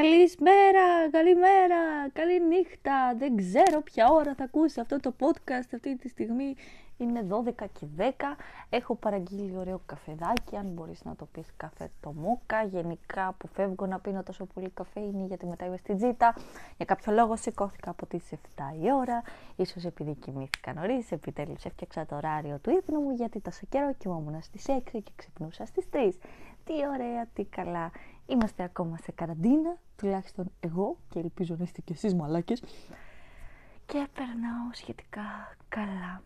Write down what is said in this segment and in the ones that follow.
Καλησπέρα, καλημέρα, καλή νύχτα. Δεν ξέρω ποια ώρα θα ακούσει αυτό το podcast αυτή τη στιγμή. Είναι 12 και 10. Έχω παραγγείλει ωραίο καφεδάκι, αν μπορείς να το πεις καφέ το μόκα. Γενικά που φεύγω να πίνω τόσο πολύ καφέ είναι γιατί μετά είμαι στην τζίτα. Για κάποιο λόγο σηκώθηκα από τις 7 η ώρα. Ίσως επειδή κοιμήθηκα νωρίς, επιτέλους έφτιαξα το ωράριο του ύπνου μου γιατί τόσο καιρό κοιμόμουν στις 6 και ξυπνούσα στις 3. Τι ωραία, τι καλά. Είμαστε ακόμα σε καραντίνα, τουλάχιστον εγώ και ελπίζω να είστε κι εσείς μαλάκες. Και περνάω σχετικά καλά.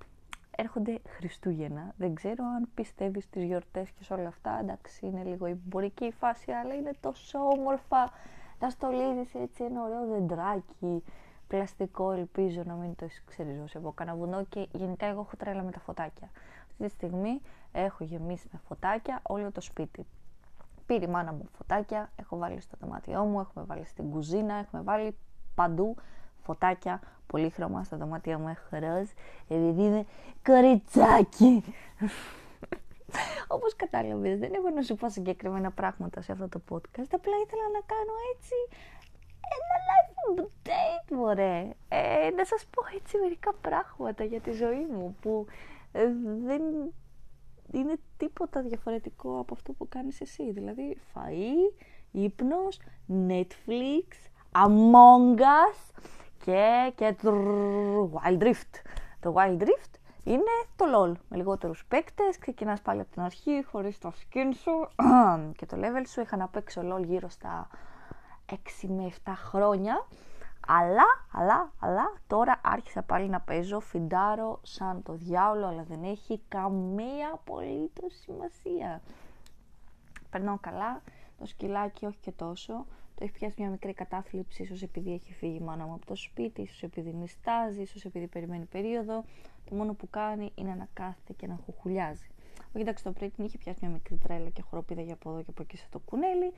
Έρχονται Χριστούγεννα. Δεν ξέρω αν πιστεύεις στις γιορτές και σε όλα αυτά. Εντάξει, είναι λίγο εμπορική η φάση, αλλά είναι τόσο όμορφα. Να στολίζεις έτσι ένα ωραίο δεντράκι, πλαστικό, ελπίζω να μην το έχεις ξεριζώσει από κανένα βουνό και γενικά εγώ έχω τρέλα με τα φωτάκια. Αυτή τη στιγμή έχω γεμίσει με φωτάκια όλο το σπίτι. Πήρε η μάνα μου φωτάκια, έχω βάλει στο δωμάτιό μου, έχουμε βάλει στην κουζίνα, έχουμε βάλει παντού φωτάκια, πολύχρωμα στο δωμάτιό μου έχω ροζ, επειδή είναι κοριτσάκι. Όπως κατάλαβες, δεν έχω να σου πω συγκεκριμένα πράγματα σε αυτό το podcast, απλά ήθελα να κάνω έτσι ένα life update, μωρέ. Ε, να σας πω έτσι μερικά πράγματα για τη ζωή μου που ε, δεν είναι τίποτα διαφορετικό από αυτό που κάνεις εσύ. Δηλαδή φαΐ, ύπνος, Netflix, Among Us και, και Wild Rift. Το Wild Rift είναι το LOL με λιγότερους παίκτες, ξεκινάς πάλι από την αρχή χωρίς το skin σου και το level σου. Είχα να παίξω LOL γύρω στα 6 με 7 χρόνια αλλά, αλλά, αλλά τώρα άρχισα πάλι να παίζω φιντάρω σαν το διάολο, αλλά δεν έχει καμία απολύτως σημασία. Περνάω καλά, το σκυλάκι όχι και τόσο. Το έχει πιάσει μια μικρή κατάθλιψη, ίσως επειδή έχει φύγει η μάνα μου από το σπίτι, ίσως επειδή νιστάζει, ίσως επειδή περιμένει περίοδο. Το μόνο που κάνει είναι να κάθεται και να χουχουλιάζει. Όχι εντάξει, το πρωί την είχε πιάσει μια μικρή τρέλα και χοροπίδα για από εδώ και από εκεί σε το κουνέλι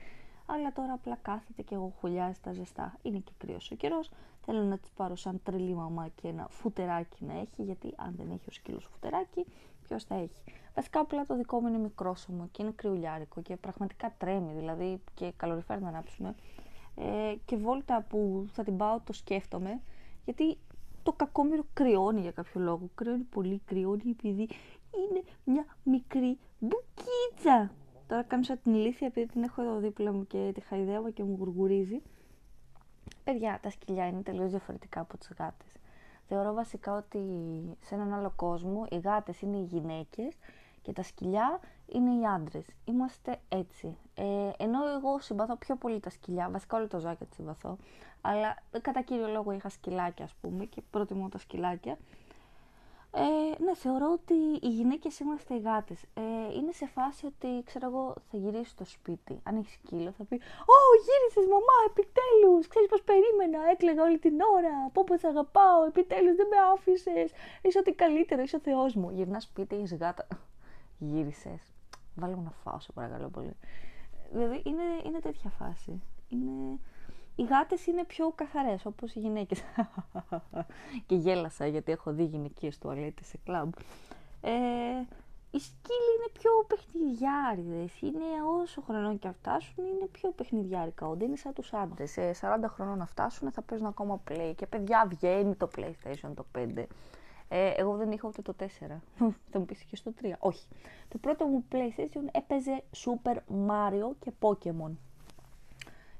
αλλά τώρα απλά κάθεται και εγώ χουλιάζει τα ζεστά. Είναι και κρύος ο καιρός. Θέλω να τη πάρω σαν τρελή μαμά και ένα φουτεράκι να έχει, γιατί αν δεν έχει ο σκύλος φουτεράκι, ποιος θα έχει. Βασικά απλά το δικό μου είναι μικρόσωμο και είναι κρυουλιάρικο και πραγματικά τρέμει, δηλαδή και καλοριφέρ να ανάψουμε. Ε, και βόλτα που θα την πάω το σκέφτομαι, γιατί το κακόμοιρο κρυώνει για κάποιο λόγο. Κρυώνει πολύ, κρυώνει επειδή είναι μια μικρή μπουκίτσα. Τώρα κάνω σαν την ηλίθεια επειδή την έχω εδώ δίπλα μου και τη χαϊδεύω και μου γουργουρίζει. Παιδιά, τα σκυλιά είναι τελείως διαφορετικά από τι γάτες. Θεωρώ βασικά ότι σε έναν άλλο κόσμο οι γάτες είναι οι γυναίκες και τα σκυλιά είναι οι άντρες. Είμαστε έτσι. Ε, ενώ εγώ συμπαθώ πιο πολύ τα σκυλιά, βασικά όλο το ζωάκια τη συμπαθώ, αλλά κατά κύριο λόγο είχα σκυλάκια, ας πούμε, και προτιμώ τα σκυλάκια. Ε, ναι, θεωρώ ότι οι γυναίκες είμαστε οι γάτες. Ε, είναι σε φάση ότι, ξέρω εγώ, θα γυρίσει στο σπίτι. Αν έχεις σκύλο, θα πει «Ω, γύρισες μαμά, επιτέλους! Ξέρεις πώς περίμενα, έκλαιγα όλη την ώρα, πω πως αγαπάω, επιτέλους δεν με άφησες, είσαι ό,τι καλύτερο, είσαι ο Θεός μου». Γυρνάς σπίτι, είσαι γάτα. Γύρισες. Βάλε μου να φάω, σε παρακαλώ πολύ. Δηλαδή, είναι, είναι τέτοια φάση. Είναι οι γάτες είναι πιο καθαρές όπως οι γυναίκες. και γέλασα γιατί έχω δει γυναικείες τουαλέτες σε κλαμπ. Ε, οι σκύλοι είναι πιο παιχνιδιάριδες. Είναι όσο χρονών και φτάσουν είναι πιο παιχνιδιάρικα. Όντα είναι σαν τους άντρες. Σε 40 χρονών να φτάσουν θα παίζουν ακόμα play. Και παιδιά βγαίνει το PlayStation το 5. Ε, εγώ δεν είχα ούτε το 4. θα μου πεις και στο 3. Όχι. Το πρώτο μου PlayStation έπαιζε Super Mario και Pokemon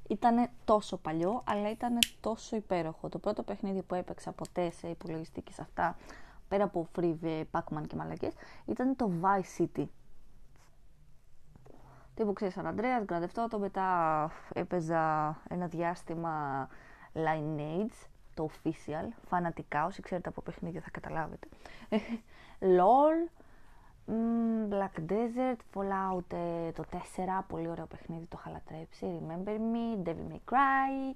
ήταν τόσο παλιό, αλλά ήταν τόσο υπέροχο. Το πρώτο παιχνίδι που έπαιξα ποτέ σε υπολογιστή σε αυτά, πέρα από Free, Pac-Man και μαλακές, ήταν το Vice City. Τύπου ξέρεις, Σαν Ανδρέας, το μετά έπαιζα ένα διάστημα Lineage, το official, φανατικά, όσοι ξέρετε από παιχνίδια θα καταλάβετε. LOL, Black Desert, Fallout ε, το 4, πολύ ωραίο παιχνίδι, το είχα λατρέψει. Remember Me, Devil May Cry.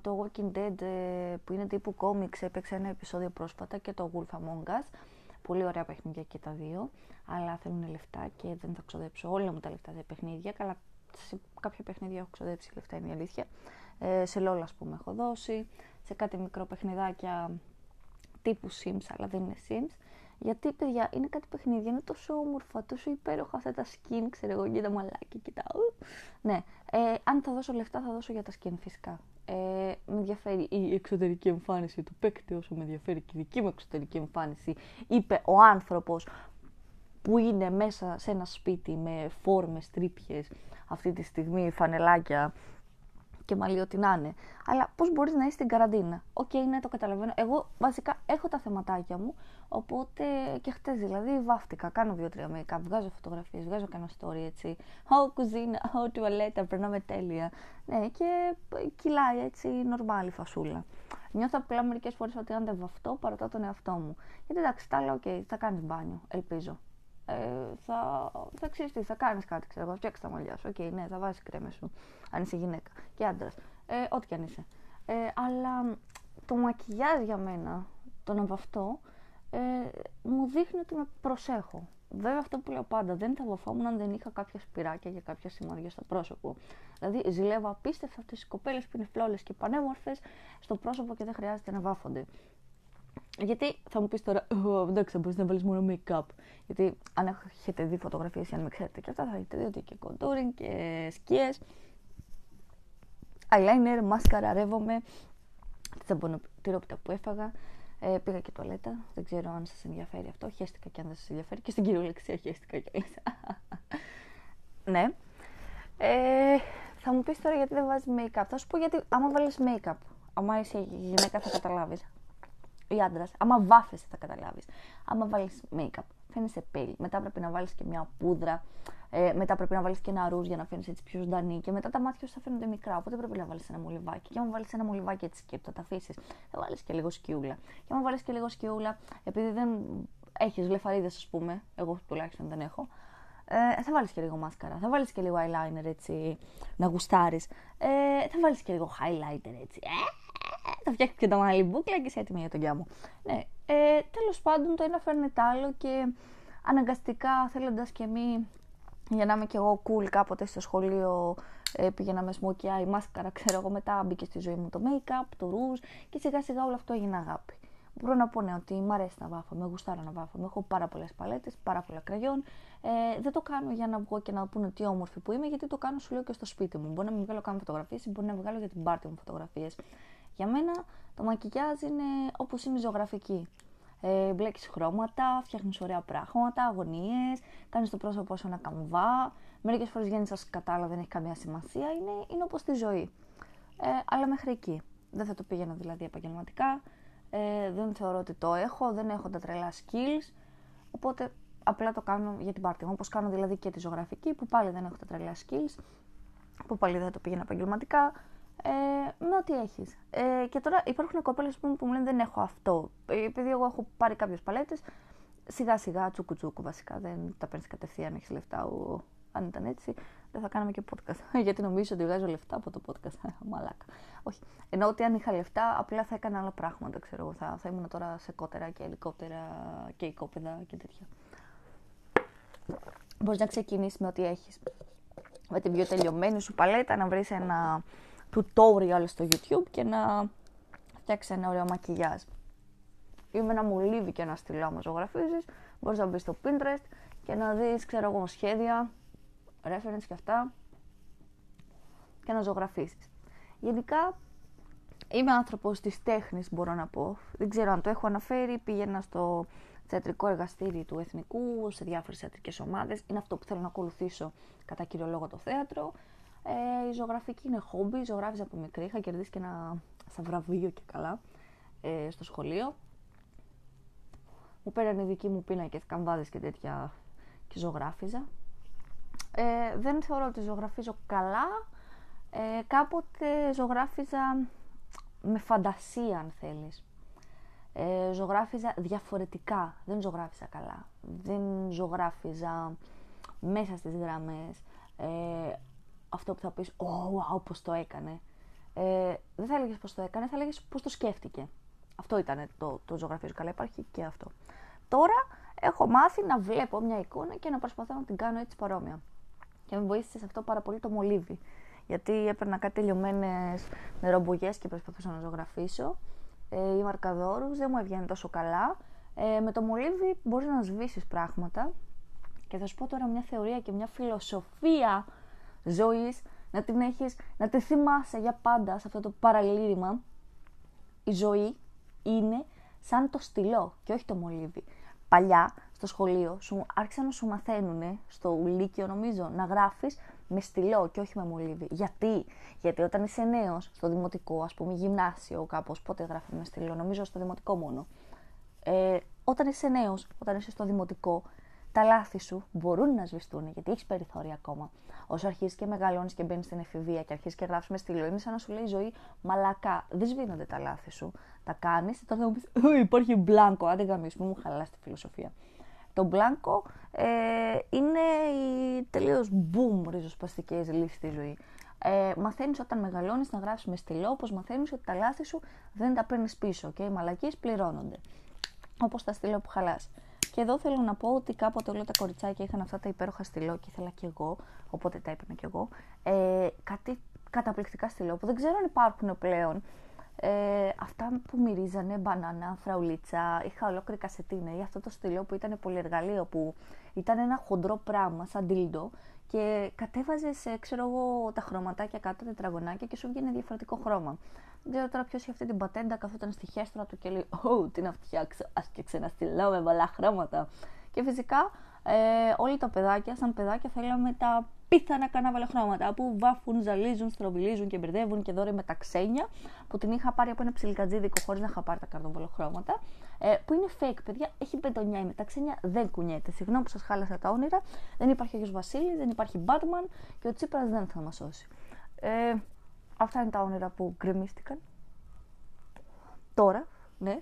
το Walking Dead ε, που είναι τύπου comics έπαιξε ένα επεισόδιο πρόσφατα και το Wolf Among Us. Πολύ ωραία παιχνίδια και τα δύο, αλλά θέλουν λεφτά και δεν θα ξοδέψω όλα μου τα λεφτά σε παιχνίδια. Καλά, σε κάποια παιχνίδια έχω ξοδέψει λεφτά, είναι η αλήθεια. Ε, σε LOL, ας πούμε, έχω δώσει. Σε κάτι μικρό παιχνιδάκια τύπου Sims, αλλά δεν είναι Sims. Γιατί, παιδιά, είναι κάτι παιχνίδια, είναι τόσο όμορφα, τόσο υπέροχα αυτά τα skin, ξέρω εγώ, και τα μαλάκια και τα... Ναι, ε, αν θα δώσω λεφτά θα δώσω για τα skin φυσικά. Ε, με ενδιαφέρει η εξωτερική εμφάνιση του παίκτη όσο με ενδιαφέρει και η δική μου εξωτερική εμφάνιση, είπε ο άνθρωπος που είναι μέσα σε ένα σπίτι με φόρμες, τρύπιες, αυτή τη στιγμή φανελάκια και μαλλί ό,τι να είναι. Αλλά πώς μπορείς να είσαι στην καραντίνα. OK, okay, ναι, το καταλαβαίνω. Εγώ βασικά έχω τα θεματάκια μου. Οπότε και χτες δηλαδή βάφτηκα. Κάνω δύο-τρία make-up, βγάζω φωτογραφίες, βγάζω κανένα story έτσι. Ω κουζίνα, ω τουαλέτα, περνάμε τέλεια. Ναι, και κυλάει έτσι νορμάλ η φασούλα. Νιώθω απλά μερικές φορές ότι αν δεν βαφτώ, παρατώ τον εαυτό μου. Γιατί εντάξει, τα λέω, OK, θα κάνεις μπάνιο, ελπίζω ε, θα, θα ξέρεις τι, θα κάνεις κάτι, ξέρω εγώ, φτιάξει τα μαλλιά σου. OK, okay, ναι, θα βάζεις κρέμε σου, αν είσαι γυναίκα και άντρας. Ε, ό,τι κι αν είσαι. Ε, αλλά το μακιγιάζ για μένα, το να βαφτώ, ε, μου δείχνει ότι με προσέχω. Βέβαια, αυτό που λέω πάντα, δεν θα βαφόμουν αν δεν είχα κάποια σπυράκια και κάποια σημάδια στο πρόσωπο. Δηλαδή, ζηλεύω απίστευτα αυτέ τις κοπέλες που είναι φλόλες και πανέμορφες στο πρόσωπο και δεν χρειάζεται να βάφονται. Γιατί θα μου πεις τώρα, εντάξει, θα μπορείς να βάλεις μόνο make-up. Γιατί αν έχετε δει φωτογραφίες ή αν με ξέρετε και αυτά, θα έχετε δει ότι και contouring και σκιές. Eyeliner, μάσκαρα, ρεύομαι. Τι σαμπονοτυρόπιτα που έφαγα. Ε, πήγα και τουαλέτα. Δεν ξέρω αν σας ενδιαφέρει αυτό. Χαίστηκα και αν δεν σας ενδιαφέρει. Και στην κυριολεξία χαίστηκα κιόλα. ναι. Ε, θα μου πεις τώρα γιατί δεν βάζεις make-up. Θα σου πω γιατί άμα βάλεις make-up, άμα είσαι γυναίκα θα καταλάβεις ή άντρας, άμα βάφεσαι θα καταλάβεις. Άμα βάλεις make-up, φαίνεσαι πέλη. Μετά πρέπει να βάλεις και μια πούδρα. Ε, μετά πρέπει να βάλεις και ένα ρούζ για να φαίνεσαι έτσι πιο ζωντανή. Και μετά τα μάτια σου θα φαίνονται μικρά. Οπότε πρέπει να βάλεις ένα μολυβάκι. Και άμα βάλεις ένα μολυβάκι έτσι και θα τα αφήσεις, θα βάλεις και λίγο σκιούλα. Και άμα βάλεις και λίγο σκιούλα, επειδή δεν έχεις λεφαρίδες, ας πούμε, εγώ τουλάχιστον δεν έχω, ε, θα βάλεις και λίγο μάσκαρα, θα βάλεις και λίγο eyeliner έτσι να γουστάρεις. Ε, θα βάλεις και λίγο highlighter έτσι. Ε, θα φτιάξει και το μαλλί μπουκλα και είσαι έτοιμη για τον γιάμο. Ναι, ε, τέλος πάντων το ένα φέρνει το άλλο και αναγκαστικά θέλοντας και μη για να είμαι κι εγώ cool κάποτε στο σχολείο ε, πήγαινα με smokey eye, μάσκαρα, ξέρω εγώ, μετά μπήκε στη ζωή μου το make-up, το ρούζ και σιγά σιγά όλο αυτό έγινε αγάπη. Μπορώ να πω ναι, ότι μου αρέσει να βάφω, με γουστάρω να βάφω. Έχω πάρα πολλές παλέτες, πάρα πολλά κραγιόν. Ε, δεν το κάνω για να βγω και να πούνε τι όμορφη που είμαι, γιατί το κάνω σου λέω και στο σπίτι μου. Μπορεί να μην βγάλω καν φωτογραφίες, μπορεί να βγάλω για την πάρτι μου φωτογραφίες. Για μένα το μακιγιάζ είναι όπως είναι η ζωγραφική. Ε, μπλέκεις χρώματα, φτιάχνεις ωραία πράγματα, αγωνίες, κάνεις το πρόσωπό σου ένα καμβά. Μερικές φορές βγαίνεις σαν κατάλα, δεν έχει καμία σημασία. Είναι, είναι όπως τη ζωή. Ε, αλλά μέχρι εκεί. Δεν θα το πήγαινα δηλαδή επαγγελματικά. Ε, δεν θεωρώ ότι το έχω, δεν έχω τα τρελά skills. Οπότε απλά το κάνω για την πάρτι μου. Όπως κάνω δηλαδή και τη ζωγραφική που πάλι δεν έχω τα τρελά skills. Που πάλι δεν το πήγαινα επαγγελματικά ε, με ό,τι έχεις. Ε, και τώρα υπάρχουν κοπέλε που, που μου λένε δεν έχω αυτό. Ε, επειδή εγώ έχω πάρει κάποιες παλέτες, σιγά σιγά τσούκου τσούκου βασικά. Δεν τα παίρνεις κατευθείαν, έχεις λεφτά. Ο, αν ήταν έτσι, δεν θα κάναμε και podcast. Γιατί νομίζω ότι βγάζω λεφτά από το podcast. Μαλάκα. Όχι. Ενώ ότι αν είχα λεφτά, απλά θα έκανα άλλα πράγματα. Ξέρω εγώ. Θα, θα ήμουν τώρα σε κότερα και ελικόπτερα και οικόπεδα και τέτοια. Μπορείς να ξεκινήσεις με ό,τι έχεις. Με την πιο τελειωμένη σου παλέτα, να βρεις ένα tutorial στο YouTube και να φτιάξει ένα ωραίο μακιγιάζ. Ή με ένα μολύβι και ένα στυλό άμα ζωγραφίζεις, μπορείς να μπεις στο Pinterest και να δεις, ξέρω εγώ, σχέδια, reference και αυτά και να ζωγραφίσεις. Γενικά, είμαι άνθρωπος της τέχνης, μπορώ να πω. Δεν ξέρω αν το έχω αναφέρει, πήγαινα στο θεατρικό εργαστήρι του Εθνικού, σε διάφορες θεατρικές ομάδες. Είναι αυτό που θέλω να ακολουθήσω κατά κύριο λόγο το θέατρο. Ε, η ζωγραφική είναι χόμπι, ζωγράφιζα από μικρή, είχα κερδίσει και ένα στα βραβείο και καλά ε, στο σχολείο. Μου πέραν οι δικοί μου πίνακες, καμβάδες και τέτοια και ζωγράφιζα. Ε, δεν θεωρώ ότι ζωγραφίζω καλά. Ε, κάποτε ζωγράφιζα με φαντασία αν θέλεις. Ε, ζωγράφιζα διαφορετικά, δεν ζωγράφιζα καλά. Δεν ζωγράφιζα μέσα στις γραμμές. Ε, αυτό που θα πεις «Ω, oh, wow, πώς το έκανε». Ε, δεν θα έλεγες πώς το έκανε, θα έλεγες πώς το σκέφτηκε. Αυτό ήταν το, το ζωγραφίζω καλά, υπάρχει και αυτό. Τώρα έχω μάθει να βλέπω μια εικόνα και να προσπαθώ να την κάνω έτσι παρόμοια. Και με βοήθησε σε αυτό πάρα πολύ το μολύβι. Γιατί έπαιρνα κάτι τελειωμένε νερομπογιέ και προσπαθούσα να ζωγραφίσω. Ε, οι μαρκαδόρους δεν μου έβγαινε τόσο καλά. Ε, με το μολύβι μπορείς να σβήσεις πράγματα και θα σου πω τώρα μια θεωρία και μια φιλοσοφία ζωής να την έχεις, να τη θυμάσαι για πάντα σε αυτό το παραλήρημα. Η ζωή είναι σαν το στυλό και όχι το μολύβι. Παλιά στο σχολείο σου άρχισαν να σου μαθαίνουν, στο Λύκειο νομίζω, να γράφεις με στυλό και όχι με μολύβι. Γιατί, Γιατί όταν είσαι νέος στο δημοτικό, ας πούμε γυμνάσιο κάπως, πότε γράφει με στυλό, νομίζω στο δημοτικό μόνο. Ε, όταν είσαι νέος, όταν είσαι στο δημοτικό, τα λάθη σου μπορούν να σβηστούν γιατί έχεις περιθώρια ακόμα. Όσο αρχίζεις και μεγαλώνεις και μπαίνεις στην εφηβεία και αρχίζεις και γράφει μες στυλό, είναι σαν να σου λέει η ζωή μαλακά. Δεν σβήνονται τα λάθη σου. Τα κάνεις, τότε θα μου πεις Υπάρχει μπλάνκο. Άντε γαμίσου, μου χαλάς τη φιλοσοφία. Το μπλάνκο ε, είναι οι τελείως boom ριζοσπαστικές λύσεις στη ζωή. Ε, μαθαίνεις όταν μεγαλώνεις να γράφει μες στυλό, όπως μαθαίνεις ότι τα λάθη σου δεν τα παίρνεις πίσω και οι μαλακίες πληρώνονται. Όπως τα στυλό που χαλάσει. Και εδώ θέλω να πω ότι κάποτε όλα τα κοριτσάκια είχαν αυτά τα υπέροχα στυλό και ήθελα κι εγώ, οπότε τα έπαιρνα κι εγώ. Ε, κάτι καταπληκτικά στυλό που δεν ξέρω αν υπάρχουν πλέον. Ε, αυτά που μυρίζανε, μπανάνα, φραουλίτσα, είχα ολόκληρη κασετίνα ή αυτό το στυλό που ήταν πολυεργαλείο που ήταν ένα χοντρό πράγμα σαν τίλντο και κατέβαζες, ξέρω εγώ, τα χρωματάκια κάτω, τετραγωνάκια και σου βγαίνει διαφορετικό χρώμα. Δεν ξέρω τώρα ποιος είχε αυτή την πατέντα, καθόταν στη χέστρα του και λέει: Ω, τι να φτιάξω, ας και ξαναστηλώ με πολλά χρώματα. Και φυσικά ε, όλοι τα παιδάκια, σαν παιδάκια, θέλαμε τα πίθανα κανάβαλα χρώματα που βάφουν, ζαλίζουν, στροβιλίζουν και μπερδεύουν και δώρε με τα ξένια που την είχα πάρει από ένα ψιλικατζίδικο χωρίς να είχα πάρει τα καρδοβολοχρώματα. Ε, που είναι fake, παιδιά, έχει πεντονιά με τα ξένια, δεν κουνιέται. Συγγνώμη που σας χάλασα τα όνειρα. Δεν υπάρχει ο Γιος Βασίλης, δεν υπάρχει Batman και ο Τσίπρας δεν θα μας σώσει. Ε, αυτά είναι τα όνειρα που γκρεμίστηκαν. Τώρα, ναι.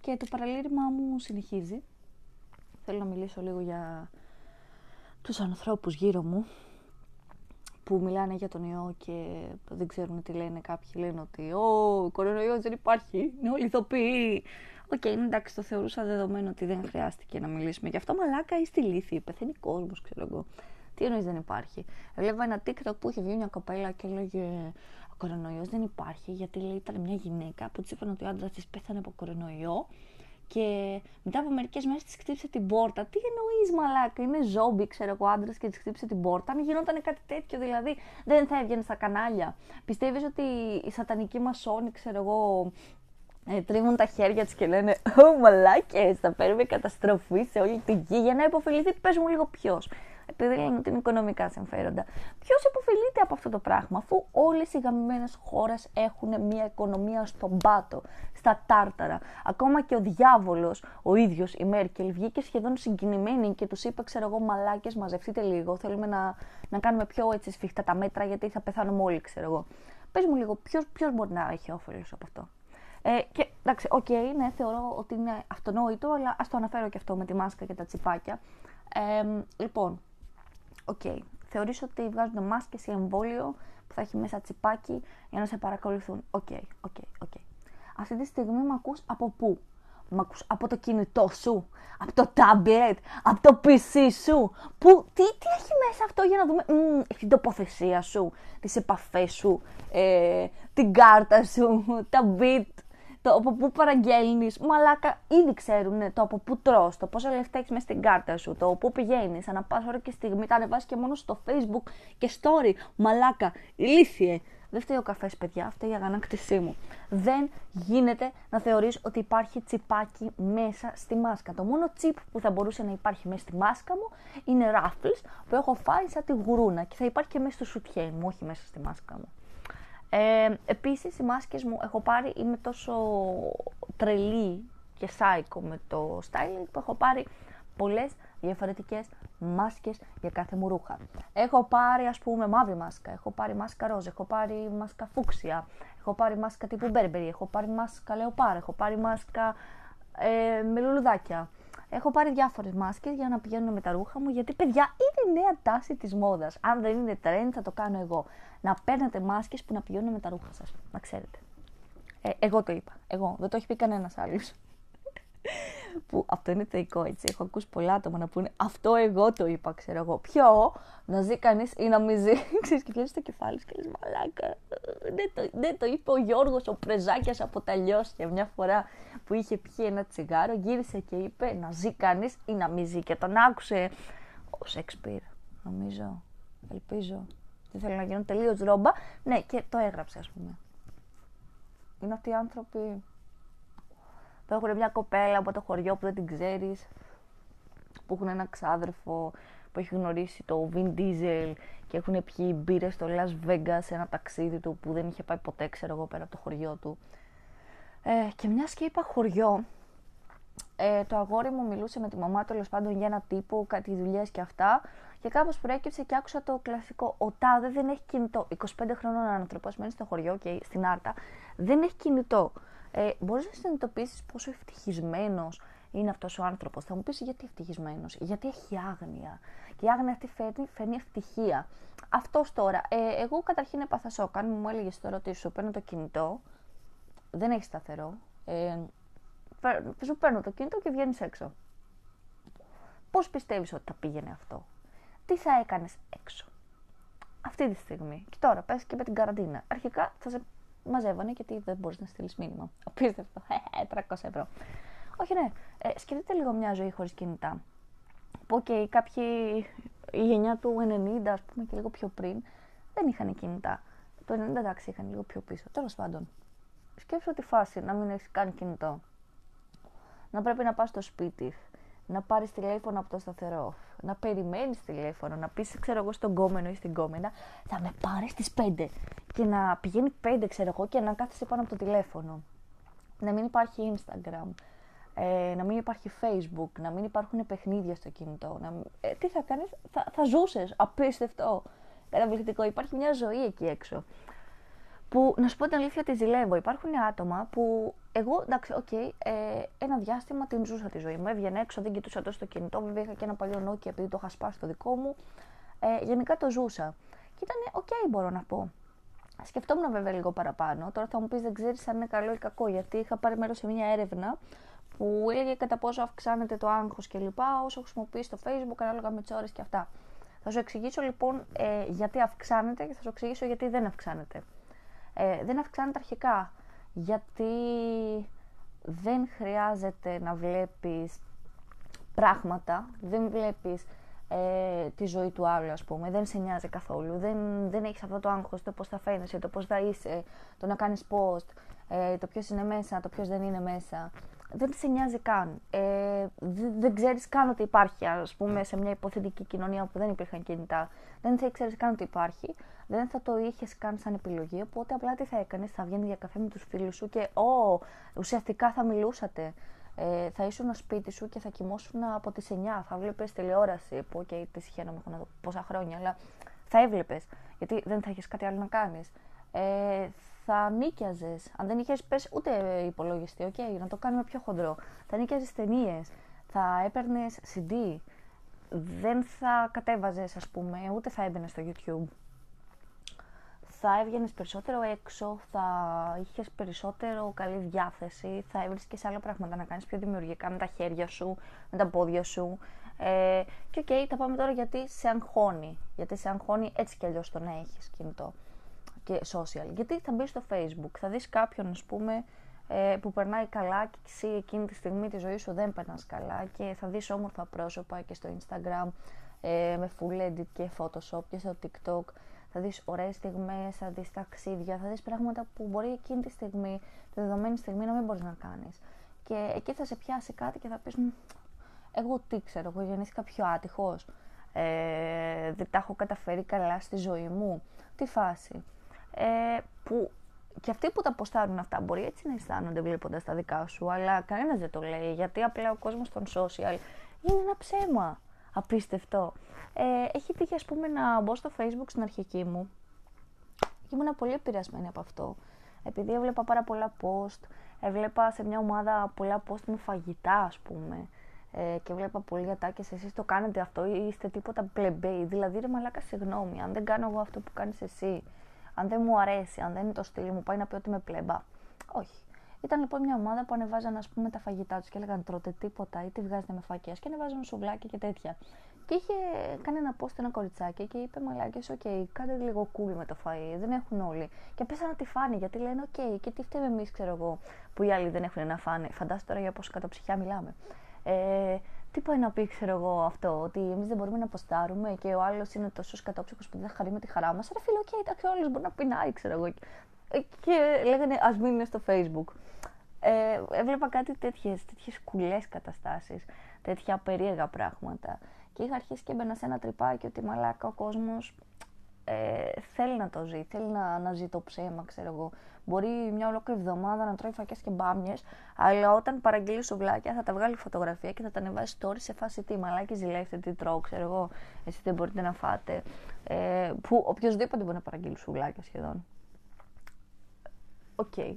Και το παραλήρημα μου συνεχίζει. Θέλω να μιλήσω λίγο για τους ανθρώπους γύρω μου που μιλάνε για τον ιό και δεν ξέρουν τι λένε. Κάποιοι λένε ότι ο κορονοϊός δεν υπάρχει, είναι όλοι ηθοποιοί. OK, okay, εντάξει, το θεωρούσα δεδομένο ότι δεν χρειάστηκε να μιλήσουμε γι' αυτό. Μαλάκα είστε ηλίθιοι, πεθαίνει κόσμος, ξέρω εγώ. Τι εννοείς δεν υπάρχει; Έβλεπα ένα TikTok που είχε βγει μια κοπέλα και έλεγε Ο κορονοϊός δεν υπάρχει, γιατί λέει ήταν μια γυναίκα που της είπαν ότι ο άντρας της πέθανε από κορονοϊό και μετά από μερικές μέρες της χτύπησε την πόρτα. Τι εννοείς, Μαλάκα, είναι ζόμπι, ξέρω εγώ, άντρας και της χτύπησε την πόρτα. Αν γινόταν κάτι τέτοιο, δηλαδή δεν θα έβγαινε στα κανάλια. Πιστεύεις ότι οι σατανικοί μασόνοι, ξέρω εγώ, ε, τρίβουν τα χέρια της και λένε Ω μαλάκες, θα παίρνουμε καταστροφή σε όλη την γη για να υποφεληθεί. Πες μου λίγο ποιος επειδή λένε ότι είναι οικονομικά συμφέροντα. Ποιος επωφελείται από αυτό το πράγμα, αφού όλες οι γαμημένες χώρες έχουν μια οικονομία στον πάτο, στα τάρταρα. Ακόμα και ο διάβολος, ο ίδιος, η Μέρκελ, βγήκε σχεδόν συγκινημένη και τους είπε: Ξέρω εγώ, μαλάκες, μαζευτείτε λίγο. Θέλουμε να, να κάνουμε πιο έτσι σφιχτά τα μέτρα, γιατί θα πεθάνουμε όλοι, ξέρω εγώ. Πες μου λίγο, ποιος μπορεί να έχει όφελος από αυτό. Ε, και εντάξει, OK, okay, ναι, θεωρώ ότι είναι αυτονόητο, αλλά ας το αναφέρω και αυτό με τη μάσκα και τα τσιπάκια. Ε, λοιπόν, OK. Okay. Θεωρείς ότι βγάζουν μάσκες ή εμβόλιο που θα έχει μέσα τσιπάκι για να σε παρακολουθούν. OK, OK, OK. Αυτή τη στιγμή με ακούς από πού; Με ακούς από το κινητό σου, από το τάμπλετ, από το PC σου; Που, τι, τι έχει μέσα αυτό για να δούμε; Μ, την τοποθεσία σου, τις επαφές σου, ε, την κάρτα σου, τα bit, το από πού παραγγέλνεις. Μαλάκα, ήδη ξέρουν το από πού τρως, το πόσα λεφτά έχεις μέσα στην κάρτα σου, το πού πηγαίνεις, ανά πάσα ώρα και στιγμή. Τα ανεβάσεις και μόνο στο Facebook και story. Μαλάκα, ηλίθιε. Δεν φταίει ο καφές, παιδιά, φταίει η αγανάκτησή μου. Δεν γίνεται να θεωρείς ότι υπάρχει τσιπάκι μέσα στη μάσκα. Το μόνο τσιπ που θα μπορούσε να υπάρχει μέσα στη μάσκα μου είναι ράφλ που έχω φάει σαν τη γουρούνα και θα υπάρχει και μέσα στο σουτιέν μου, όχι μέσα στη μάσκα μου. Ε, επίσης οι μάσκες μου έχω πάρει, είμαι τόσο τρελή και σάικο με το styling που έχω πάρει πολλές διαφορετικές μάσκες για κάθε μου ρούχα. Έχω πάρει ας πούμε μαύρη μάσκα, έχω πάρει μάσκα ροζ, έχω πάρει μάσκα φούξια, έχω πάρει μάσκα τύπου μπέρμπερι, έχω πάρει μάσκα λεοπάρ, έχω πάρει μάσκα ε, με λουλουδάκια. Έχω πάρει διάφορες μάσκες για να πηγαίνω με τα ρούχα μου, γιατί παιδιά είναι η νέα τάση της μόδας. Αν δεν είναι trend, θα το κάνω εγώ. Να παίρνετε μάσκες που να πηγαίνουν με τα ρούχα σας. Να ξέρετε. Ε, εγώ το είπα. Εγώ. Δεν το έχει πει κανένας άλλος. που αυτό είναι θεϊκό έτσι. Έχω ακούσει πολλά άτομα να πούνε Αυτό εγώ το είπα, ξέρω εγώ. Ποιο; Να ζει κανείς ή να μην ζει. Ξέρεις και βλέπει το κεφάλι και λες μαλάκα. Δεν το, δεν το είπε ο Γιώργος ο Πρεζάκιας από τα λιώσια μια φορά που είχε πιει ένα τσιγάρο, γύρισε και είπε να ζει κανείς ή να μην ζει. Και τον άκουσε ο Σέξπιρ, νομίζω, ελπίζω. Δεν θέλω να γίνω τελείως ρόμπα. Ναι, και το έγραψε, ας πούμε. Είναι αυτοί οι άνθρωποι που έχουν μια κοπέλα από το χωριό που δεν την ξέρεις, που έχουν ένα ξάδερφο που έχει γνωρίσει το Vin Diesel και έχουν πιει μπύρες στο Las Vegas σε ένα ταξίδι του που δεν είχε πάει ποτέ, ξέρω εγώ, πέρα από το χωριό του. Ε, και μιας και είπα χωριό, ε, το αγόρι μου μιλούσε με τη μαμά του τέλος πάντων για ένα τύπο, κάτι δουλειές και αυτά. Και κάπως προέκυψε και άκουσα το κλασικό. Ο Τάδε δεν έχει κινητό. 25 χρόνων άνθρωπος, μένει στο χωριό και στην Άρτα, δεν έχει κινητό. Ε, Μπορείς να συνειδητοποιήσεις πόσο ευτυχισμένος είναι αυτός ο άνθρωπος. Θα μου πεις γιατί ευτυχισμένος, γιατί έχει άγνοια. Και η άγνοια αυτή φέρνει, φέρνει ευτυχία. Αυτός τώρα. Ε, εγώ καταρχήν έπαθα σοκ. Αν μου έλεγες τώρα ότι σου παίρνω το κινητό, δεν έχει σταθερό. Ε, σου παίρνω το κινητό και βγαίνεις έξω. Πώς πιστεύεις ότι θα πήγαινε αυτό, τι θα έκανες έξω; Αυτή τη στιγμή. Και τώρα πες και με την καραντίνα. Αρχικά θα σε μαζεύανε γιατί δεν μπορείς να στείλεις μήνυμα. Απίστευτο. 300 ευρώ. Όχι, ναι. Ε, σκεφτείτε λίγο μια ζωή χωρίς κινητά. Που, okay, κάποιοι, η γενιά του 90, ας πούμε, και λίγο πιο πριν, δεν είχαν κινητά. Το 90 εντάξει είχαν λίγο πιο πίσω. Τέλος πάντων, σκέψου τη φάση να μην έχεις καν κινητό. Να πρέπει να πας στο σπίτι, να πάρεις τηλέφωνο από το σταθερό, να περιμένεις τηλέφωνο, να πεις, ξέρω εγώ, στον γκόμενο ή στην γκόμενα, θα με πάρεις στις 5 και να πηγαίνει 5, ξέρω εγώ, και να κάθεσαι πάνω από το τηλέφωνο. Να μην υπάρχει Instagram, ε, να μην υπάρχει Facebook, να μην υπάρχουν παιχνίδια στο κινητό. Να... Ε, τι θα κάνεις, θα, θα ζούσες, απίστευτο, καταπληκτικό. Υπάρχει μια ζωή εκεί έξω. Που, να σου πω την αλήθεια, τη ζηλεύω. Υπάρχουν άτομα που εγώ, εντάξει, OK, okay, ε, ένα διάστημα την ζούσα τη ζωή μου. Έβγαινα έξω, δεν κοιτούσα τόσο το κινητό. Βέβαια, είχα και ένα παλιό Nokia επειδή το είχα σπάσει το δικό μου. Ε, γενικά το ζούσα. Και ήταν OK, okay, μπορώ να πω. Σκεφτόμουν βέβαια λίγο παραπάνω. Τώρα θα μου πεις δεν ξέρεις αν είναι καλό ή κακό, γιατί είχα πάρει μέρος σε μια έρευνα που έλεγε κατά πόσο αυξάνεται το άγχος κλπ. όσο χρησιμοποιείς το Facebook ανάλογα με τις ώρες και αυτά. Θα σου εξηγήσω λοιπόν ε, γιατί αυξάνεται και θα σου εξηγήσω γιατί δεν αυξάνεται. Ε, δεν αυξάνεται αρχικά γιατί δεν χρειάζεται να βλέπεις πράγματα, δεν βλέπεις ε, τη ζωή του άλλου ας πούμε, δεν σε νοιάζει καθόλου, δεν, δεν έχεις αυτό το άγχος, το πώς θα φαίνεσαι, το πώς θα είσαι, το να κάνεις post, ε, το ποιος είναι μέσα, το ποιος δεν είναι μέσα δεν σε νοιάζει καν. Ε, δεν, δεν ξέρεις καν ότι υπάρχει, ας πούμε, σε μια υποθετική κοινωνία που δεν υπήρχαν κινητά. Δεν θα ήξερε καν ότι υπάρχει. Δεν θα το είχες καν σαν επιλογή. Οπότε απλά τι θα έκανες, θα βγαίνεις για καφέ με τους φίλους σου και ό, ουσιαστικά θα μιλούσατε. Ε, θα ήσουν σπίτι σου και θα κοιμόσουν από τις 9. Θα βλέπεις τηλεόραση. Που, okay, τη συγχαίρομαι, έχω πόσα χρόνια, αλλά θα έβλεπες. Γιατί δεν θα έχει κάτι άλλο να κάνεις. Ε, θα νίκιαζες. Αν δεν είχες πέσει ούτε υπολογιστή, okay, να το κάνουμε πιο χοντρό. Θα νίκιαζες ταινίες. Θα έπαιρνες CD. Δεν θα κατέβαζες, ας πούμε, ούτε θα έμπαινες στο YouTube. Θα έβγαινες περισσότερο έξω, θα είχες περισσότερο καλή διάθεση, θα έβρισκες άλλα πράγματα να κάνεις πιο δημιουργικά με τα χέρια σου, με τα πόδια σου. Ε, και OK, okay, θα πάμε τώρα γιατί σε αγχώνει. Γιατί σε αγχώνει έτσι κι αλλιώς το να έχεις κινητό και social. Γιατί θα μπεις στο facebook, θα δεις κάποιον ας πούμε ε, που περνάει καλά και εσύ εκείνη τη στιγμή τη ζωή σου δεν περνάς καλά και θα δεις όμορφα πρόσωπα και στο instagram ε, με full edit και photoshop και στο tiktok θα δεις ωραίες στιγμές, θα δεις ταξίδια, θα δεις πράγματα που μπορεί εκείνη τη στιγμή, τη δεδομένη στιγμή να μην μπορείς να κάνεις. Και εκεί θα σε πιάσει κάτι και θα πεις, εγώ τι ξέρω, εγώ γεννήθηκα πιο άτυχος, ε, δεν τα έχω καταφέρει καλά στη ζωή μου. Τι φάση ε, που και αυτοί που τα αποστάρουν αυτά μπορεί έτσι να αισθάνονται βλέποντας τα δικά σου, αλλά κανένας δεν το λέει γιατί απλά ο κόσμος των social είναι ένα ψέμα. Απίστευτο. Ε, έχει τύχει, ας πούμε, να μπω στο Facebook στην αρχική μου και ήμουν πολύ επηρεασμένη από αυτό. Επειδή έβλεπα πάρα πολλά post, έβλεπα σε μια ομάδα πολλά post με φαγητά, ας πούμε. Ε, και βλέπα πολύ ατάκες, εσείς το κάνετε αυτό ή είστε τίποτα πλεμπέι. Δηλαδή, ρε μαλάκα, συγγνώμη, αν δεν κάνω εγώ αυτό που κάνεις εσύ, αν δεν μου αρέσει, αν δεν είναι το στυλ μου, πάει να πει ότι είμαι πλέμπα. Όχι. Ήταν λοιπόν μια ομάδα που ανεβάζαν ας πούμε τα φαγητά τους και έλεγαν τρώτε τίποτα ή τι βγάζετε με φακές και ανεβάζαν σουβλάκια και τέτοια. Και είχε κάνει ένα post ένα κοριτσάκι και είπε μαλάκες, OK, okay, κάντε λίγο cool με το φαΐ, δεν έχουν όλοι. Και πέσανε να τη φάνε γιατί λένε, OK, okay, και τι φταίμε εμείς, ξέρω εγώ, που οι άλλοι δεν έχουν να φάνε. Φαντάζομαι τώρα για πόσο κακοψυχιά μιλάμε. Ε, τι πάει να πει, ξέρω εγώ, αυτό, ότι εμείς δεν μπορούμε να ποστάρουμε και ο άλλος είναι τόσο κακόψυχος που δεν θα χαρεί με τη χαρά μας. Ρε φίλε, OK, okay, εντάξει, ο άλλος μπορεί να πεινάει, ξέρω εγώ. Ε, και λέγανε, ας μείνει στο Facebook. Ε, έβλεπα κάτι τέτοιες τέτοιες κουλές καταστάσεις, τέτοια περίεργα πράγματα. Και είχα αρχίσει και έμπαινα σε ένα τρυπάκι ότι μαλάκα ο κόσμος ε, θέλει να το ζει, θέλει να, να ζει το ψέμα, ξέρω εγώ. Μπορεί μια ολόκληρη εβδομάδα να τρώει φακές και μπάμιες, αλλά όταν παραγγείλει σουβλάκια θα τα βγάλει φωτογραφία και θα τα ανεβάσει story σε φάση τι μαλάκι ζηλεύετε, τι τρώω, ξέρω εγώ. Εσείς δεν μπορείτε να φάτε. Ε, που οποιοδήποτε μπορεί να παραγγείλει σουβλάκια σχεδόν. OK. Okay.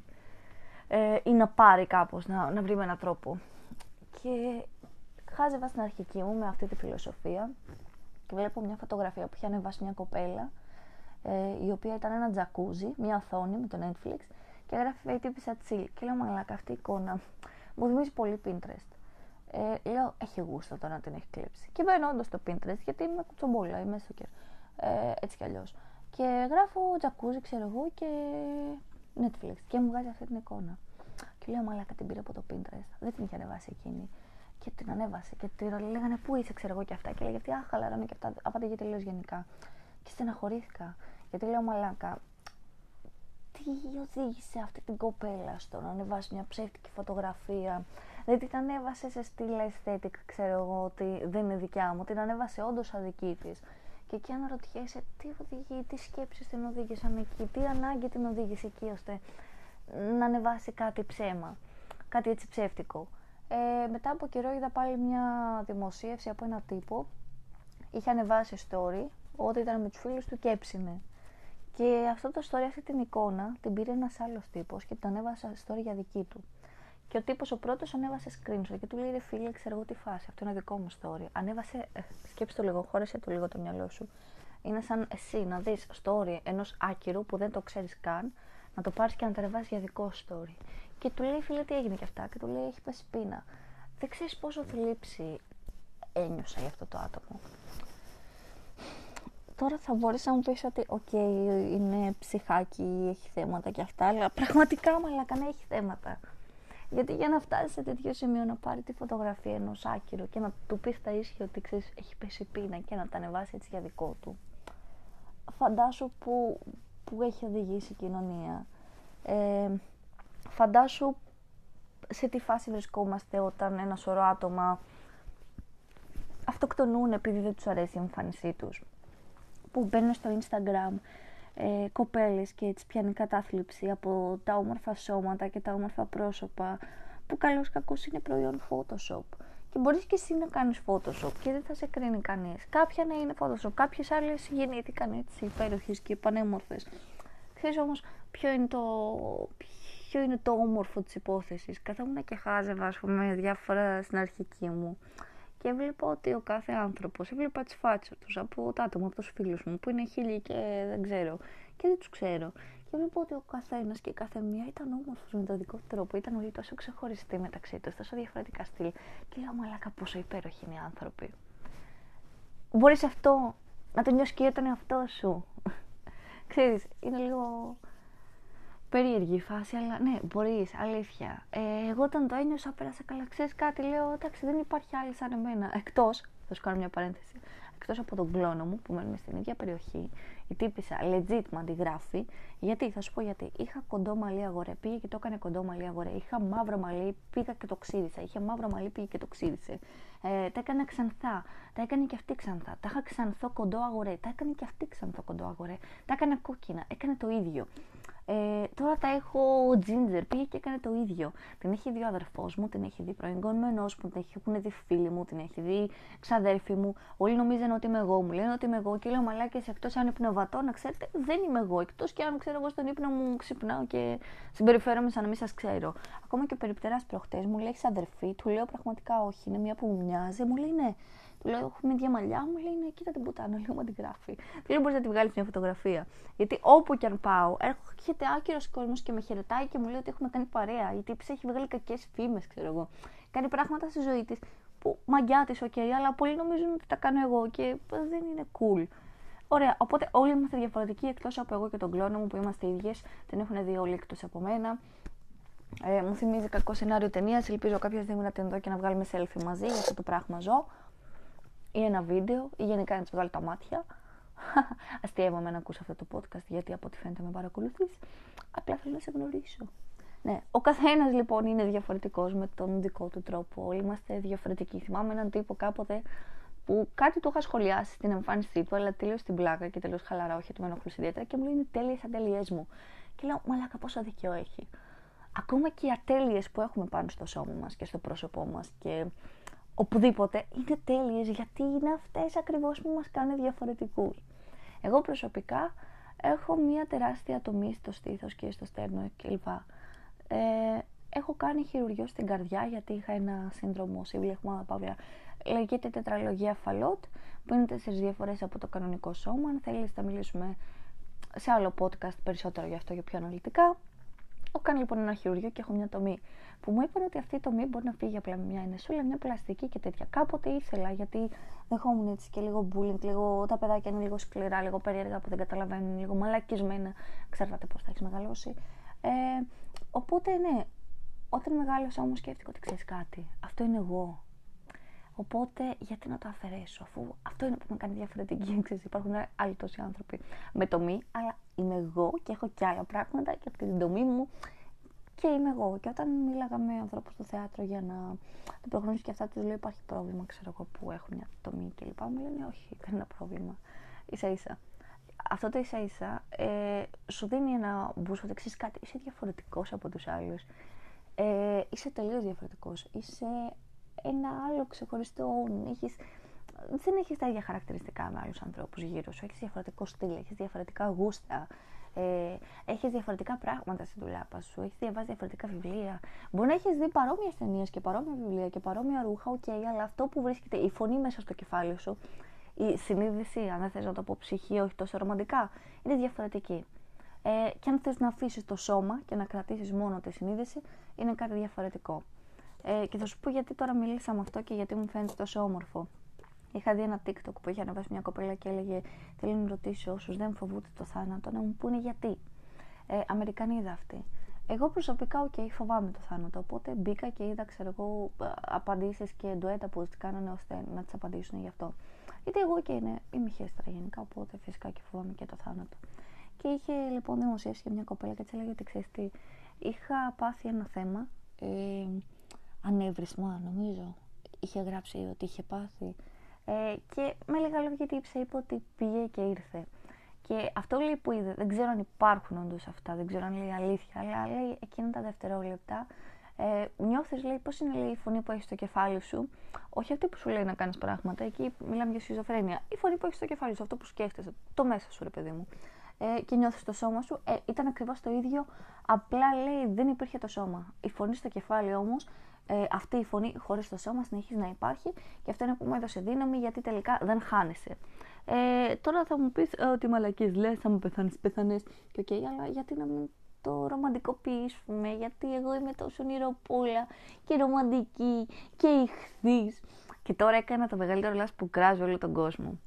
Ε, ή να πάρει κάπως, να, να βρει με έναν τρόπο. Και χάζευα στην αρχική μου με αυτή τη φιλοσοφία και βλέπω μια φωτογραφία που είχε ανεβάσει μια κοπέλα ε, η οποία ήταν ένα τζακούζι, μια οθόνη με το Netflix και έγραφε η τύπισσα chill και λέω μαλάκα αυτή η εικόνα μου θυμίζει πολύ Pinterest. Ε, λέω έχει γούστο το να την έχει κλέψει. Και μπαίνω όντως στο Pinterest γιατί είμαι κουτσομπόλα, είμαι στο ε, έτσι κι αλλιώς. Και γράφω τζακούζι, ξέρω εγώ, και Netflix. Και μου βγάζει αυτή την εικόνα. Και λέω μαλάκα την πήρε από το Pinterest. Δεν την είχε ανεβάσει εκείνη και την ανέβασε και τη λέγανε πού είσαι, ξέρω εγώ και αυτά. Και λέγε γιατί αχ, χαλαρώνει και αυτά. Απάντα γιατί λέω γενικά. Και στεναχωρήθηκα. Γιατί λέω μαλάκα, τι οδήγησε αυτή την κοπέλα στο να ανεβάσει μια ψεύτικη φωτογραφία; Δεν την ανέβασε σε στήλα aesthetic, ξέρω εγώ, ότι δεν είναι δικιά μου. Την ανέβασε όντως αδική της. Και εκεί αναρωτιέσαι τι οδηγεί, τι σκέψεις την οδήγησαν εκεί, τι ανάγκη την οδήγησε εκεί ώστε να ανεβάσει κάτι ψέμα, κάτι έτσι ψεύτικο. Ε, μετά από καιρό είδα πάλι μια δημοσίευση από ένα τύπο. Είχε ανεβάσει story ότι ήταν με τους φίλους του και έψινε. Και αυτό το story, αυτή την εικόνα, την πήρε ένας άλλος τύπος και την ανέβασε story για δική του. Και ο τύπος ο πρώτος ανέβασε screenshot και του λέει: Ρε φίλε, ξέρω εγώ τι φάση. Αυτό είναι δικό μου story. Ανέβασε, ε, σκέψτε το λίγο, χώρεσε το λίγο το μυαλό σου. Είναι σαν εσύ να δεις story ενός άκυρου που δεν το ξέρεις καν, να το πάρεις και να τα για δικό σου story. Και του λέει, φίλε, τι έγινε και αυτά. Και του λέει, έχει πέσει πείνα. Δεν ξέρεις πόσο θλίψη ένιωσα για αυτό το άτομο. Τώρα θα μπορείς να μου πεις ότι οκ, είναι ψυχάκι, έχει θέματα και αυτά, αλλά πραγματικά μαλάκα ναι, έχει θέματα. Γιατί για να φτάσει σε τέτοιο σημείο να πάρει τη φωτογραφία ενός άκυρου και να του πει τα ίσια ότι ξέρεις, έχει πέσει πείνα και να τα ανεβάσει έτσι για δικό του. Φαντάσου που, που έχει οδηγήσει η κοινωνία. Ε, φαντάσου σε τι φάση βρισκόμαστε όταν ένα σωρό άτομα αυτοκτονούν επειδή δεν τους αρέσει η εμφάνισή τους. Που μπαίνουν στο Instagram ε, κοπέλες και έτσι πιάνει κατάθλιψη από τα όμορφα σώματα και τα όμορφα πρόσωπα που καλώς κακώς είναι προϊόν Photoshop. Και μπορείς και εσύ να κάνεις Photoshop και δεν θα σε κρίνει κανείς. Κάποια να είναι Photoshop, κάποιες άλλες γεννήθηκαν έτσι υπέροχες και πανέμορφες. Ξέρεις όμως ποιο είναι το, ποιο είναι το όμορφο της υπόθεσης. Καθόμουν και χάζευα, ας πούμε, διάφορα στην αρχική μου. Και έβλεπα ότι ο κάθε άνθρωπος, έβλεπα τις φάτσες τους από τα άτομα, από τους φίλους μου, που είναι χίλιοι και δεν ξέρω. Και δεν τους ξέρω. Και έβλεπα ότι ο καθένας και η κάθε μία ήταν όμορφος με τον δικό του τρόπο. Ήταν όλοι τόσο ξεχωριστοί μεταξύ τους, τόσο διαφορετικά στυλ. Και λέω, Μαλάκα, πόσο υπέροχοι είναι οι άνθρωποι. Μπορείς αυτό να το νιώσεις και τον εαυτό σου. Ξέρεις, είναι λίγο περίεργη η φάση, αλλά ναι, μπορείς, αλήθεια. Ε, εγώ όταν το ένιωσα, πέρασα καλά. Ξέρεις κάτι, λέω, εντάξει, δεν υπάρχει άλλη σαν εμένα. Εκτός, θα σου κάνω μια παρένθεση, εκτός από τον κλόνο μου που μένουμε στην ίδια περιοχή, η τύπησα legit μου αντιγράφει. Γιατί, θα σου πω γιατί. Είχα κοντό μαλλί αγορέ, πήγε και το έκανε κοντό μαλλί αγορέ. Είχα μαύρο μαλλί, πήγα και το ξύρισα. Είχε μαύρο μαλλί, πήγε και το ξύρισε. Ε, τα έκανα ξανθά. Τα έκανε και αυτή ξανθά. Τα είχα ξανθό κοντό αγορέ. Τα έκανε και αυτή ξανθό κοντό αγορέ. Τα έκανα κόκκινα. Έκανε το ίδιο. Ε, τώρα τα έχω Ginger, πήγε και έκανε το ίδιο. Την έχει δει ο αδερφός μου, την έχει δει προηγούμενο μου, την έχουν δει φίλοι μου, την έχει δει ξαδέρφη μου. Όλοι νομίζαν ότι είμαι εγώ, μου λένε ότι είμαι εγώ και λέω μαλάκια εκτός αν υπνοβατώ, να ξέρετε, δεν είμαι εγώ. Εκτός και αν ξέρω εγώ στον ύπνο μου ξυπνάω και συμπεριφέρομαι σαν να μην σας ξέρω. Ακόμα και ο περιπτεράς προχτές μου λέει αδερφή, του λέω πραγματικά όχι, είναι μια που μου μοιάζει, μου λέει ναι. Του λέω: Έχουμε ίδια μαλλιά. Μου λέει: Ναι, κοίτα την πουτάνα. Λέω: Μα την γράφει. Του λέω: Μπορείς να τη βγάλεις μια φωτογραφία. Γιατί όπου και αν πάω, έρχεται άκυρος κόσμος και με χαιρετάει και μου λέει ότι έχουμε κάνει παρέα. Γιατί η έχει βγάλει κακές φήμες, ξέρω εγώ. Κάνει πράγματα στη ζωή της που που μαγκιά της, οκ, αλλά πολλοί νομίζουν ότι τα κάνω εγώ και δεν είναι cool. Ωραία, οπότε όλοι είμαστε διαφορετικοί εκτός από εγώ και τον κλώνο μου που είμαστε ίδιες. Την έχουν δει όλοι εκτός από μένα. Ε, μου θυμίζει κακό σενάριο ταινίας. Ελπίζω κάποια στιγμή να την δω και να βγάλουμε selfie μαζί για αυτό το πράγμα ζω. Ή ένα βίντεο, ή γενικά να της βγάλω τα μάτια. Αστείευαμε να ακούσω αυτό το podcast γιατί από ό,τι φαίνεται με παρακολουθείς. Απλά θέλω να σε γνωρίσω. Ναι, ο καθένας λοιπόν είναι διαφορετικός με τον δικό του τρόπο. Όλοι είμαστε διαφορετικοί. Θυμάμαι έναν τύπο κάποτε που κάτι του είχα σχολιάσει στην εμφάνισή του, αλλά τελείω στην πλάκα και τελείω χαλαρά, όχι του με ενοχλούσε ιδιαίτερα και μου λέει είναι τέλειες ατέλειέ μου. Και λέω, Μαλάκα, πόσο δίκιο έχει. Ακόμα και οι ατέλειες που έχουμε πάνω στο σώμα μας και στο πρόσωπό μας και οπουδήποτε είναι τέλειες γιατί είναι αυτές ακριβώς που μας κάνουν διαφορετικούς. Εγώ προσωπικά έχω μια τεράστια τομή στο στήθος και στο στέρνο κλπ. Ε, έχω κάνει χειρουργείο στην καρδιά γιατί είχα ένα σύνδρομο σύμπλεγμα παύλα. Λέγεται τετραλογία φαλότ, που είναι τέσσερις διαφορές από το κανονικό σώμα. Αν θέλεις, θα μιλήσουμε σε άλλο podcast περισσότερο γι' αυτό, για πιο αναλυτικά. Έχω κάνει λοιπόν ένα χειρουργείο και έχω μια τομή. Που μου είπαν ότι αυτή η τομή μπορεί να φύγει απλά με μια ενεσούλα, μια πλαστική και τέτοια. Κάποτε ήθελα γιατί δεχόμουν έτσι και λίγο bullying, λίγο τα παιδάκια είναι λίγο σκληρά, λίγο περίεργα που δεν καταλαβαίνουν, λίγο μαλακισμένα. Ξέρετε πώς θα έχεις μεγαλώσει. Ε, οπότε ναι, όταν μεγάλωσα όμως σκέφτηκα ότι ξέρεις κάτι. Αυτό είναι εγώ. Οπότε, γιατί να το αφαιρέσω, αφού αυτό είναι που με κάνει διαφορετική. Ξέρεις, υπάρχουν άλλοι τόσοι άνθρωποι με τομή, αλλά είμαι εγώ και έχω και άλλα πράγματα και αυτή την τομή μου και είμαι εγώ. Και όταν μίλαγα με ανθρώπους στο θέατρο για να το προγνώσω και αυτά, τους λέω: Υπάρχει πρόβλημα, ξέρω εγώ, που έχουν μια τομή κλπ. Μου λένε: Όχι, δεν είναι πρόβλημα. σα ίσα. Αυτό το ίσα ίσα ε, σου δίνει ένα μπούσο ότι ξέρεις κάτι, είσαι διαφορετικός από τους άλλους. Ε, είσαι τελείως διαφορετικός. Είσαι ένα άλλο ξεχωριστό έχεις, δεν έχεις τα ίδια χαρακτηριστικά με άλλους ανθρώπους γύρω σου. Έχεις διαφορετικό στυλ, έχεις διαφορετικά γούστα, ε, έχεις διαφορετικά πράγματα στην ντουλάπα σου, έχεις διαβάσει διαφορετικά βιβλία. Μπορεί να έχεις δει παρόμοιες ταινίες και παρόμοια βιβλία και παρόμοια ρούχα, OK, okay, αλλά αυτό που βρίσκεται, η φωνή μέσα στο κεφάλι σου, η συνείδηση, αν δεν θες να το πω ψυχή, όχι τόσο ρομαντικά, είναι διαφορετική. Ε, και αν θες να αφήσεις το σώμα και να κρατήσεις μόνο τη συνείδηση, είναι κάτι διαφορετικό. Ε, και θα σου πω γιατί τώρα μίλησα με αυτό και γιατί μου φαίνεται τόσο όμορφο. Είχα δει ένα TikTok που είχε ανεβάσει μια κοπέλα και έλεγε: Θέλω να ρωτήσω όσους δεν φοβούνται το θάνατο να μου πούνε γιατί. Ε, Αμερικανίδα αυτή. Εγώ προσωπικά, OK, okay, φοβάμαι το θάνατο. Οπότε μπήκα και είδα, ξέρω εγώ, απαντήσεις και ντουέτα που τις κάνανε ώστε να τις απαντήσουν γι' αυτό. Γιατί εγώ και είναι, είμαι χέστρα γενικά, οπότε φυσικά και φοβάμαι και το θάνατο. Και είχε λοιπόν δημοσιεύσει και μια κοπέλα και έτσι έλεγε ότι ξέρεις τι, είχα πάθει ένα θέμα. Ε, ανέβρισμα νομίζω. Είχε γράψει ότι είχε πάθει. Ε, και με λίγα λόγια τύψε είπε ότι πήγε και ήρθε. Και αυτό λέει που είδε, δεν ξέρω αν υπάρχουν όντως αυτά, δεν ξέρω αν λέει αλήθεια, αλλά λέει εκείνα τα δευτερόλεπτα ε, νιώθεις λέει πώς είναι λέει, η φωνή που έχεις στο κεφάλι σου. Όχι αυτή που σου λέει να κάνεις πράγματα εκεί μιλάμε για σχιζοφρένεια. Η φωνή που έχεις στο κεφάλι σου, αυτό που σκέφτεσαι το μέσα σου ρε παιδί μου. Ε, και νιώθεις το σώμα σου. Ε, ήταν ακριβώς το ίδιο. Απλά λέει δεν υπήρχε το σώμα. Η φωνή στο κεφάλι όμως ε, αυτή η φωνή χωρίς το σώμα συνεχίζει να υπάρχει και αυτό είναι που μου έδωσε δύναμη γιατί τελικά δεν χάνεσαι. Ε, τώρα θα μου πεις ε, ό,τι μαλακίες λες, θα μου πεθάνεις, πεθανέ και OK, okay, αλλά γιατί να μην το ρομαντικοποιήσουμε, γιατί εγώ είμαι τόσο ονειροπούλα και ρομαντική και ιχθύς. Και τώρα έκανα το μεγαλύτερο λάθος που κράζει όλο τον κόσμο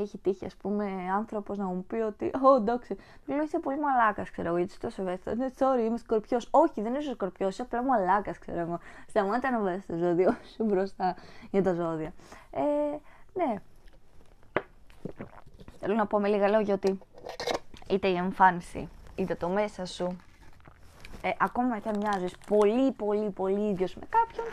έχει τύχει, ας πούμε, άνθρωπος να μου πει ότι, Ω, εντάξει, του λέω είσαι πολύ μαλάκας, ξέρω εγώ, γιατί τόσο ευαίσθητο. Ναι, sorry, είμαι σκορπιός. Όχι, δεν είσαι σκορπιός, είσαι απλά μαλάκας, ξέρω εγώ. Σταμάτα να βάζει το ζώδιο σου μπροστά για τα ζώδια. Ε, ναι. Θέλω να πω με λίγα λόγια ότι είτε η εμφάνιση, είτε το μέσα σου, ε, ακόμα και αν μοιάζεις πολύ, πολύ, πολύ ίδιος με κάποιον,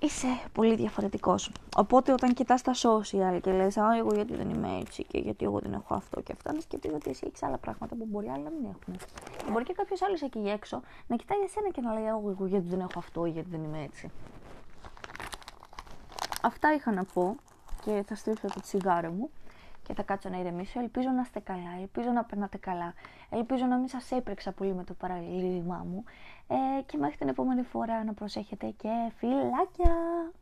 είσαι πολύ διαφορετικός. Οπότε όταν κοιτάς τα social και λες, Α, εγώ γιατί δεν είμαι έτσι και γιατί εγώ δεν έχω αυτό και αυτά, να σκεφτεί ότι εσύ έχεις άλλα πράγματα που μπορεί άλλοι να μην έχουν. Και μπορεί και κάποιος άλλος εκεί έξω να κοιτάει εσένα και να λέει, Εγώ, εγώ γιατί δεν έχω αυτό ή γιατί δεν είμαι έτσι. Αυτά είχα να πω και θα στείλω το τσιγάρο μου και θα κάτσω να ηρεμήσω. Ελπίζω να είστε καλά, ελπίζω να περνάτε καλά. Ελπίζω να μην σας έπρεξα πολύ με το παραλήρημά μου. Ε, και μέχρι την επόμενη φορά να προσέχετε και φιλάκια!